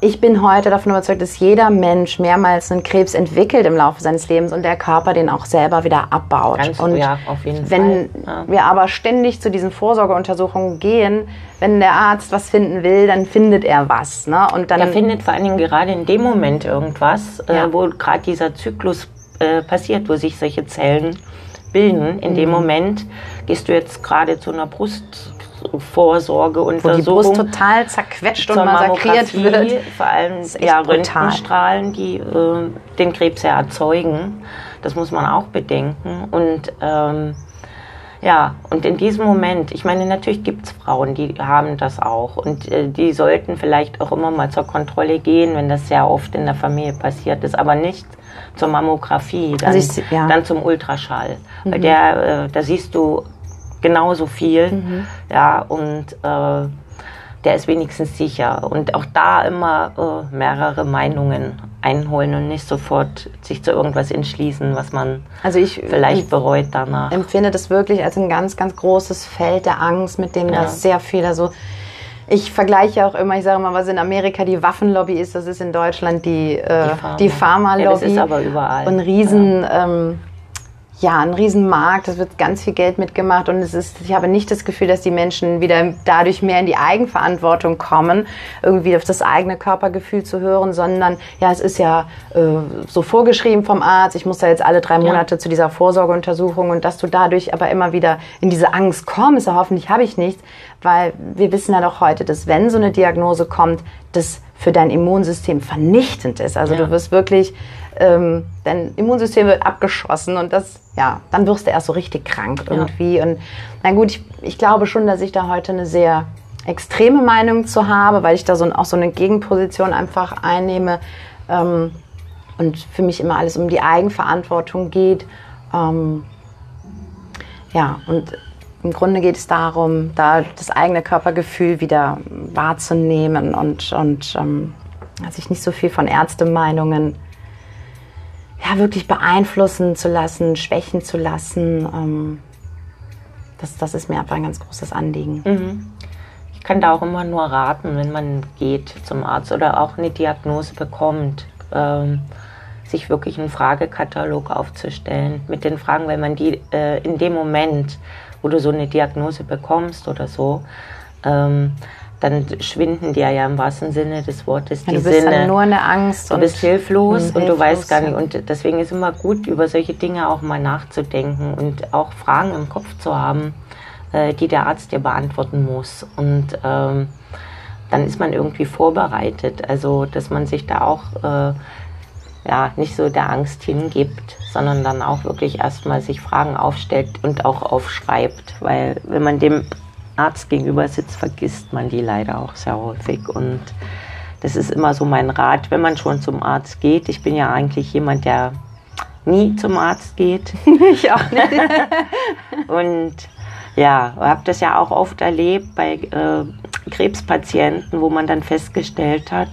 Speaker 1: ich bin heute davon überzeugt, dass jeder Mensch mehrmals einen Krebs entwickelt im Laufe seines Lebens und der Körper den auch selber wieder abbaut.
Speaker 2: Ganz,
Speaker 1: und
Speaker 2: ja, auf jeden
Speaker 1: wenn
Speaker 2: Fall. Ja.
Speaker 1: wir aber ständig zu diesen Vorsorgeuntersuchungen gehen, wenn der Arzt was finden will, dann findet er was. Ne? Und dann
Speaker 2: er findet vor allen Dingen gerade in dem Moment irgendwas, äh, ja. äh, wo gerade dieser Zyklus äh, passiert, wo sich solche Zellen bilden. In mhm. dem Moment gehst du jetzt gerade zu einer Brust Vorsorge und
Speaker 1: Wo die Brust total zerquetscht und massakriert wird.
Speaker 2: Vor allem ja, Röntgenstrahlen, die äh, den Krebs ja erzeugen. Das muss man auch bedenken. Und ähm, ja, und in diesem Moment, ich meine, natürlich gibt es Frauen, die haben das auch. Und äh, die sollten vielleicht auch immer mal zur Kontrolle gehen, wenn das sehr oft in der Familie passiert ist, aber nicht zur Mammographie, dann, also ich, ja. dann zum Ultraschall. Mhm. Weil der, äh, da siehst du genauso viel. Mhm. Ja, und äh, der ist wenigstens sicher. Und auch da immer äh, mehrere Meinungen einholen und nicht sofort sich zu irgendwas entschließen, was man also ich, vielleicht bereut danach.
Speaker 1: Ich empfinde das wirklich als ein ganz, ganz großes Feld der Angst, mit dem ja. das sehr viel, also ich vergleiche auch immer, ich sage mal, was in Amerika die Waffenlobby ist, das ist in Deutschland die, äh, die Pharma-Lobby. Ja, das
Speaker 2: ist aber überall.
Speaker 1: Und ein riesen, ja. ähm, ja, ein Riesenmarkt, es wird ganz viel Geld mitgemacht und es ist, ich habe nicht das Gefühl, dass die Menschen wieder dadurch mehr in die Eigenverantwortung kommen, irgendwie auf das eigene Körpergefühl zu hören, sondern ja, es ist ja äh, so vorgeschrieben vom Arzt, ich muss da jetzt alle drei Monate ja. zu dieser Vorsorgeuntersuchung und dass du dadurch aber immer wieder in diese Angst kommst, ja, hoffentlich habe ich nichts, weil wir wissen ja doch heute, dass wenn so eine Diagnose kommt, das für dein Immunsystem vernichtend ist. Also ja. du wirst wirklich ähm, dein Immunsystem wird abgeschossen und das, ja, dann wirst du erst so richtig krank irgendwie. Ja. Und na gut, ich, ich glaube schon, dass ich da heute eine sehr extreme Meinung zu habe, weil ich da so, auch so eine Gegenposition einfach einnehme ähm, und für mich immer alles um die Eigenverantwortung geht. Ähm, ja, und im Grunde geht es darum, da das eigene Körpergefühl wieder wahrzunehmen und, und ähm, sich nicht so viel von Ärztemeinungen ja, wirklich beeinflussen zu lassen, schwächen zu lassen. Ähm, das, das ist mir einfach ein ganz großes Anliegen.
Speaker 2: Mhm. Ich kann da auch immer nur raten, wenn man geht zum Arzt oder auch eine Diagnose bekommt, ähm, sich wirklich einen Fragekatalog aufzustellen mit den Fragen, weil man die äh, in dem Moment, wo du so eine Diagnose bekommst oder so, ähm, dann schwinden dir ja im wahrsten Sinne des Wortes
Speaker 1: Ja,
Speaker 2: die
Speaker 1: du bist
Speaker 2: Sinne.
Speaker 1: dann nur eine Angst.
Speaker 2: Du
Speaker 1: und-
Speaker 2: bist hilflos
Speaker 1: Mhm,
Speaker 2: und du weißt gar nicht. Und deswegen ist immer gut, über solche Dinge auch mal nachzudenken und auch Fragen im Kopf zu haben, äh, die der Arzt dir beantworten muss. Und ähm, dann ist man irgendwie vorbereitet. Also, dass man sich da auch äh, ja, nicht so der Angst hingibt, sondern dann auch wirklich erstmal sich Fragen aufstellt und auch aufschreibt. Weil wenn man dem Arzt gegenüber sitzt, vergisst man die leider auch sehr häufig. Und das ist immer so mein Rat, wenn man schon zum Arzt geht. Ich bin ja eigentlich jemand, der nie zum Arzt geht.
Speaker 1: ich auch nicht.
Speaker 2: Und ja, habe das ja auch oft erlebt bei äh, Krebspatienten, wo man dann festgestellt hat,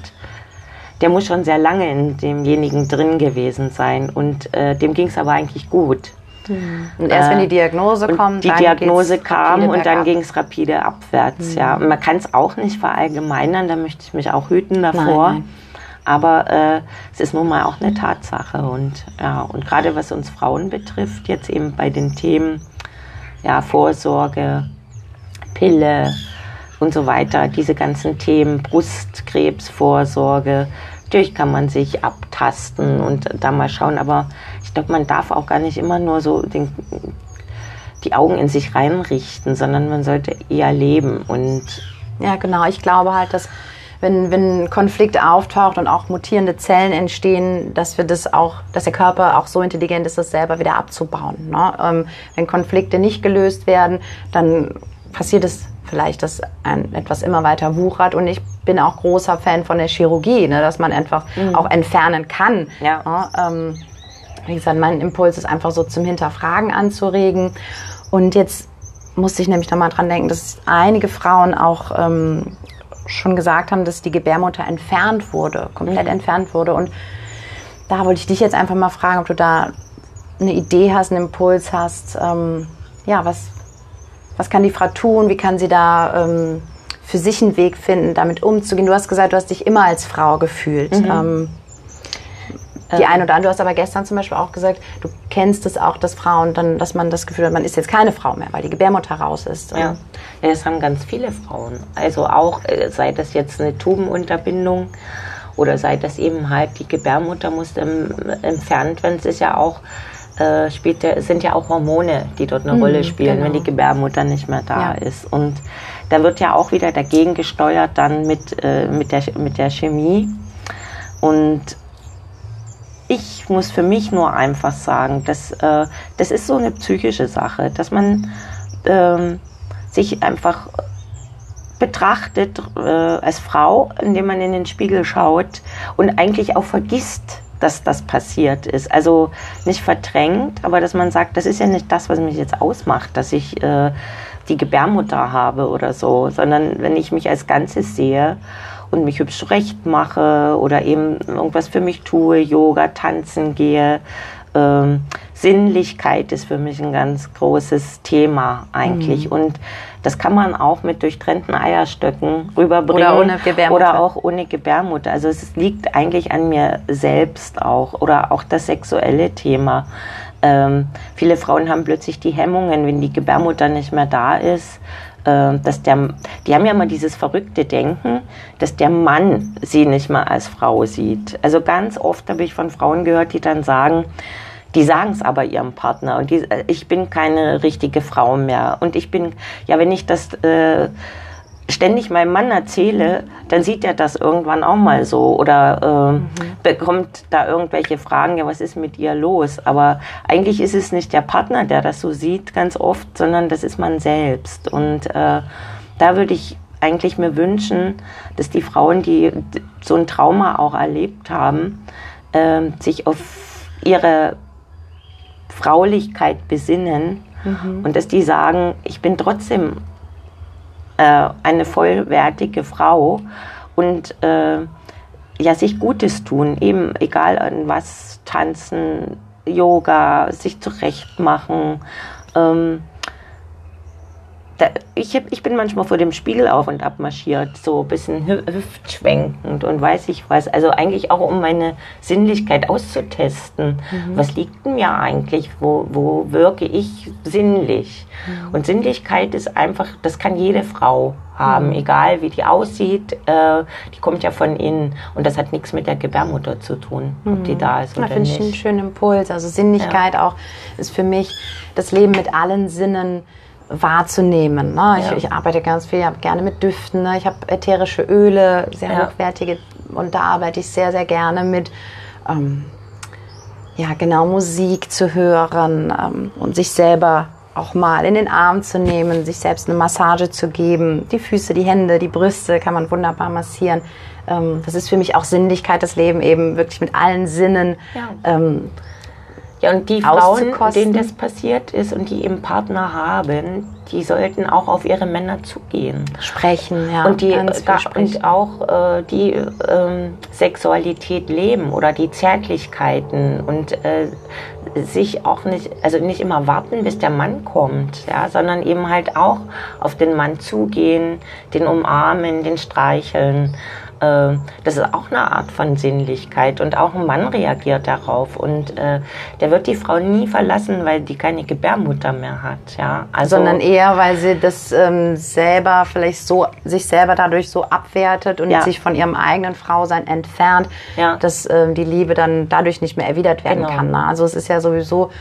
Speaker 2: der muss schon sehr lange in demjenigen drin gewesen sein. Und äh, dem ging es aber eigentlich gut.
Speaker 1: Und erst wenn die Diagnose
Speaker 2: Und
Speaker 1: kommt,
Speaker 2: die
Speaker 1: dann
Speaker 2: Diagnose kam und dann.
Speaker 1: Mhm.
Speaker 2: ging es rapide abwärts. Ja, und man kann es auch nicht verallgemeinern, da möchte ich mich auch hüten davor.
Speaker 1: Nein, nein.
Speaker 2: Aber äh, es ist nun mal auch eine Tatsache und ja und gerade was uns Frauen betrifft, jetzt eben bei den Themen ja Vorsorge, Pille und so weiter, diese ganzen Themen Brustkrebsvorsorge, natürlich kann man sich abtasten und da mal schauen, aber glaube, man darf auch gar nicht immer nur so den, die Augen in sich reinrichten, sondern man sollte eher leben und
Speaker 1: Ja, genau. Ich glaube halt, dass wenn, wenn Konflikt auftaucht und auch mutierende Zellen entstehen, dass wir das auch, dass der Körper auch so intelligent ist, das selber wieder abzubauen. Ne? Ähm, wenn Konflikte nicht gelöst werden, dann passiert es vielleicht, dass ein, etwas immer weiter wuchert. Und ich bin auch großer Fan von der Chirurgie, ne? dass man einfach auch entfernen kann.
Speaker 2: Ja.
Speaker 1: Ne? Ähm, wie gesagt, mein Impuls ist einfach so zum Hinterfragen anzuregen. Und jetzt musste ich nämlich nochmal dran denken, dass einige Frauen auch ähm, schon gesagt haben, dass die Gebärmutter entfernt wurde, komplett entfernt wurde. Und da wollte ich dich jetzt einfach mal fragen, ob du da eine Idee hast, einen Impuls hast. Ähm, ja, was, was kann die Frau tun? Wie kann sie da ähm, für sich einen Weg finden, damit umzugehen? Du hast gesagt, du hast dich immer als Frau gefühlt. Ähm, die
Speaker 2: Ähm.
Speaker 1: eine oder andere. Du hast aber gestern zum Beispiel auch gesagt, du kennst es auch, dass Frauen dann, dass man das Gefühl hat, man ist jetzt keine Frau mehr, weil die Gebärmutter raus ist.
Speaker 2: Ja. ja, das haben ganz viele Frauen. Also auch, äh, sei das jetzt eine Tubenunterbindung oder sei das eben halt die Gebärmutter muss ähm, entfernt werden. Es ist ja auch, äh, spielt der, es sind ja auch Hormone, die dort eine Rolle spielen,
Speaker 1: genau.
Speaker 2: wenn die Gebärmutter nicht mehr da
Speaker 1: Ja.
Speaker 2: ist. Und da wird ja auch wieder dagegen gesteuert dann mit, äh, mit, der, mit der Chemie. Und ich muss für mich nur einfach sagen, dass, äh, das ist so eine psychische Sache, dass man ähm, sich einfach betrachtet äh, als Frau, indem man in den Spiegel schaut und eigentlich auch vergisst, dass das passiert ist. Also nicht verdrängt, aber dass man sagt, das ist ja nicht das, was mich jetzt ausmacht, dass ich äh, die Gebärmutter habe oder so, sondern wenn ich mich als Ganzes sehe und mich hübsch zurecht mache oder eben irgendwas für mich tue, Yoga, tanzen gehe. Ähm, Sinnlichkeit ist für mich ein ganz großes Thema eigentlich. Und das kann man auch mit durchtrennten Eierstöcken rüberbringen.
Speaker 1: Oder ohne Gebärmutter.
Speaker 2: Oder auch ohne Gebärmutter. Also es liegt eigentlich an mir selbst auch. Oder auch das sexuelle Thema. Ähm, viele Frauen haben plötzlich die Hemmungen, wenn die Gebärmutter nicht mehr da ist, äh, dass der, die haben ja immer dieses verrückte Denken, dass der Mann sie nicht mehr als Frau sieht. Also ganz oft habe ich von Frauen gehört, die dann sagen, die sagen es aber ihrem Partner und die, äh, ich bin keine richtige Frau mehr. Und ich bin, ja, wenn ich das äh, ständig meinem Mann erzähle, dann sieht er das irgendwann auch mal so oder äh, bekommt da irgendwelche Fragen, ja, was ist mit ihr los? Aber eigentlich ist es nicht der Partner, der das so sieht, ganz oft, sondern das ist man selbst. Und äh, da würde ich eigentlich mir wünschen, dass die Frauen, die so ein Trauma auch erlebt haben, äh, sich auf ihre Fraulichkeit besinnen und dass die sagen, ich bin trotzdem äh, eine vollwertige Frau und äh, ja, sich Gutes tun, eben egal an was, tanzen, Yoga, sich zurechtmachen. Ähm, da, ich, hab, ich bin manchmal vor dem Spiegel auf und ab marschiert, so ein bisschen hü- hüftschwenkend und weiß ich was. Also eigentlich auch, um meine Sinnlichkeit auszutesten. Was liegt in mir eigentlich? Wo, wo wirke ich sinnlich? Und Sinnlichkeit ist einfach, das kann jede Frau. haben, mhm. egal wie die aussieht, äh, die kommt ja von innen und das hat nichts mit der Gebärmutter zu tun, ob die mhm. da ist oder
Speaker 1: da nicht.
Speaker 2: finde
Speaker 1: ich einen schönen Impuls. Also Sinnlichkeit ja. auch ist für mich das Leben mit allen Sinnen wahrzunehmen. Ne? Ich, ja. ich, arbeite ganz viel, ich habe gerne mit Düften. Ne? Ich habe ätherische Öle, sehr ja. hochwertige und da arbeite ich sehr, sehr gerne mit. Ähm, ja, genau Musik zu hören ähm, und sich selber auch mal in den Arm zu nehmen, sich selbst eine Massage zu geben. Die Füße, die Hände, die Brüste kann man wunderbar massieren. Ähm, das ist für mich auch Sinnlichkeit, das Leben eben wirklich mit allen Sinnen.
Speaker 2: Ja. Ähm, ja, und die Frauen, denen das passiert ist und die eben Partner haben, die sollten auch auf ihre Männer zugehen.
Speaker 1: Sprechen, ja.
Speaker 2: Und, die, äh, und auch äh, die äh, Sexualität leben oder die Zärtlichkeiten und äh, sich auch nicht, also nicht immer warten, bis der Mann kommt, ja, sondern eben halt auch auf den Mann zugehen, den umarmen, den streicheln. Äh, das ist auch eine Art von Sinnlichkeit und auch ein Mann reagiert darauf und äh, der wird die Frau nie verlassen, weil die keine Gebärmutter mehr hat, ja.
Speaker 1: Also, Sondern eher, weil sie das ähm, selber vielleicht so sich selber dadurch so abwertet und ja. sich von ihrem eigenen Frausein entfernt, ja. dass ähm, die Liebe dann dadurch nicht mehr erwidert werden genau. kann. Ne? Also es ist ja sowieso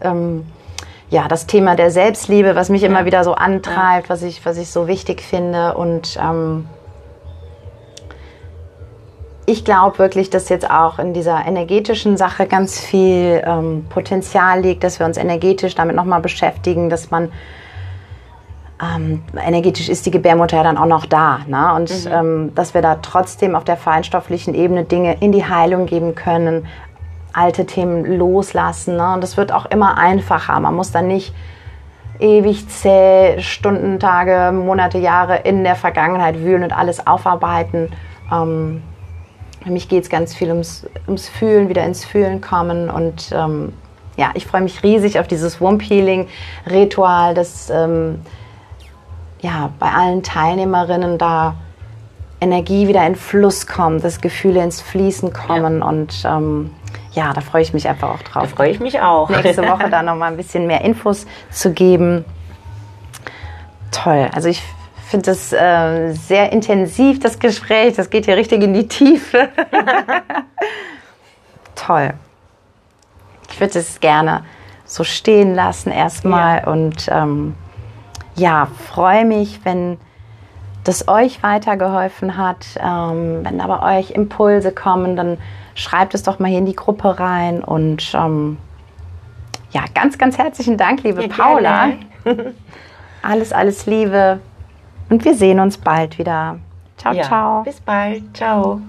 Speaker 1: ähm, ja, das Thema der Selbstliebe, was mich ja. immer wieder so antreibt, was, ich, was ich so wichtig finde. Und ähm, ich glaube wirklich, dass jetzt auch in dieser energetischen Sache ganz viel ähm, Potenzial liegt, dass wir uns energetisch damit nochmal beschäftigen, dass man ähm, energetisch ist die Gebärmutter ja dann auch noch da. Ne? Und mhm. ähm, dass wir da trotzdem auf der feinstofflichen Ebene Dinge in die Heilung geben können, alte Themen loslassen. Ne? Und das wird auch immer einfacher. Man muss dann nicht ewig zäh Stunden, Tage, Monate, Jahre in der Vergangenheit wühlen und alles aufarbeiten. Ähm, für mich geht es ganz viel ums, ums Fühlen, wieder ins Fühlen kommen. Und ähm, ja, ich freue mich riesig auf dieses Womb Healing Ritual, das ähm, ja, bei allen Teilnehmerinnen da Energie wieder in Fluss kommt, dass Gefühle ins Fließen kommen. Ja. Und ähm, ja, da freue ich mich einfach auch drauf.
Speaker 2: Da freue ich mich auch.
Speaker 1: Nächste Woche da nochmal ein bisschen mehr Infos zu geben. Toll. Also ich finde das äh, sehr intensiv, das Gespräch. Das geht hier richtig in die Tiefe. Toll. Ich würde es gerne so stehen lassen erstmal ja. und ähm, ja, freue mich, wenn das euch weitergeholfen hat. Ähm, wenn da bei euch Impulse kommen, dann schreibt es doch mal hier in die Gruppe rein und ähm, ja, ganz, ganz herzlichen Dank, liebe ja, Paula. alles, alles Liebe. Und wir sehen uns bald wieder. Ciao, ja, ciao.
Speaker 2: Bis bald. Ciao.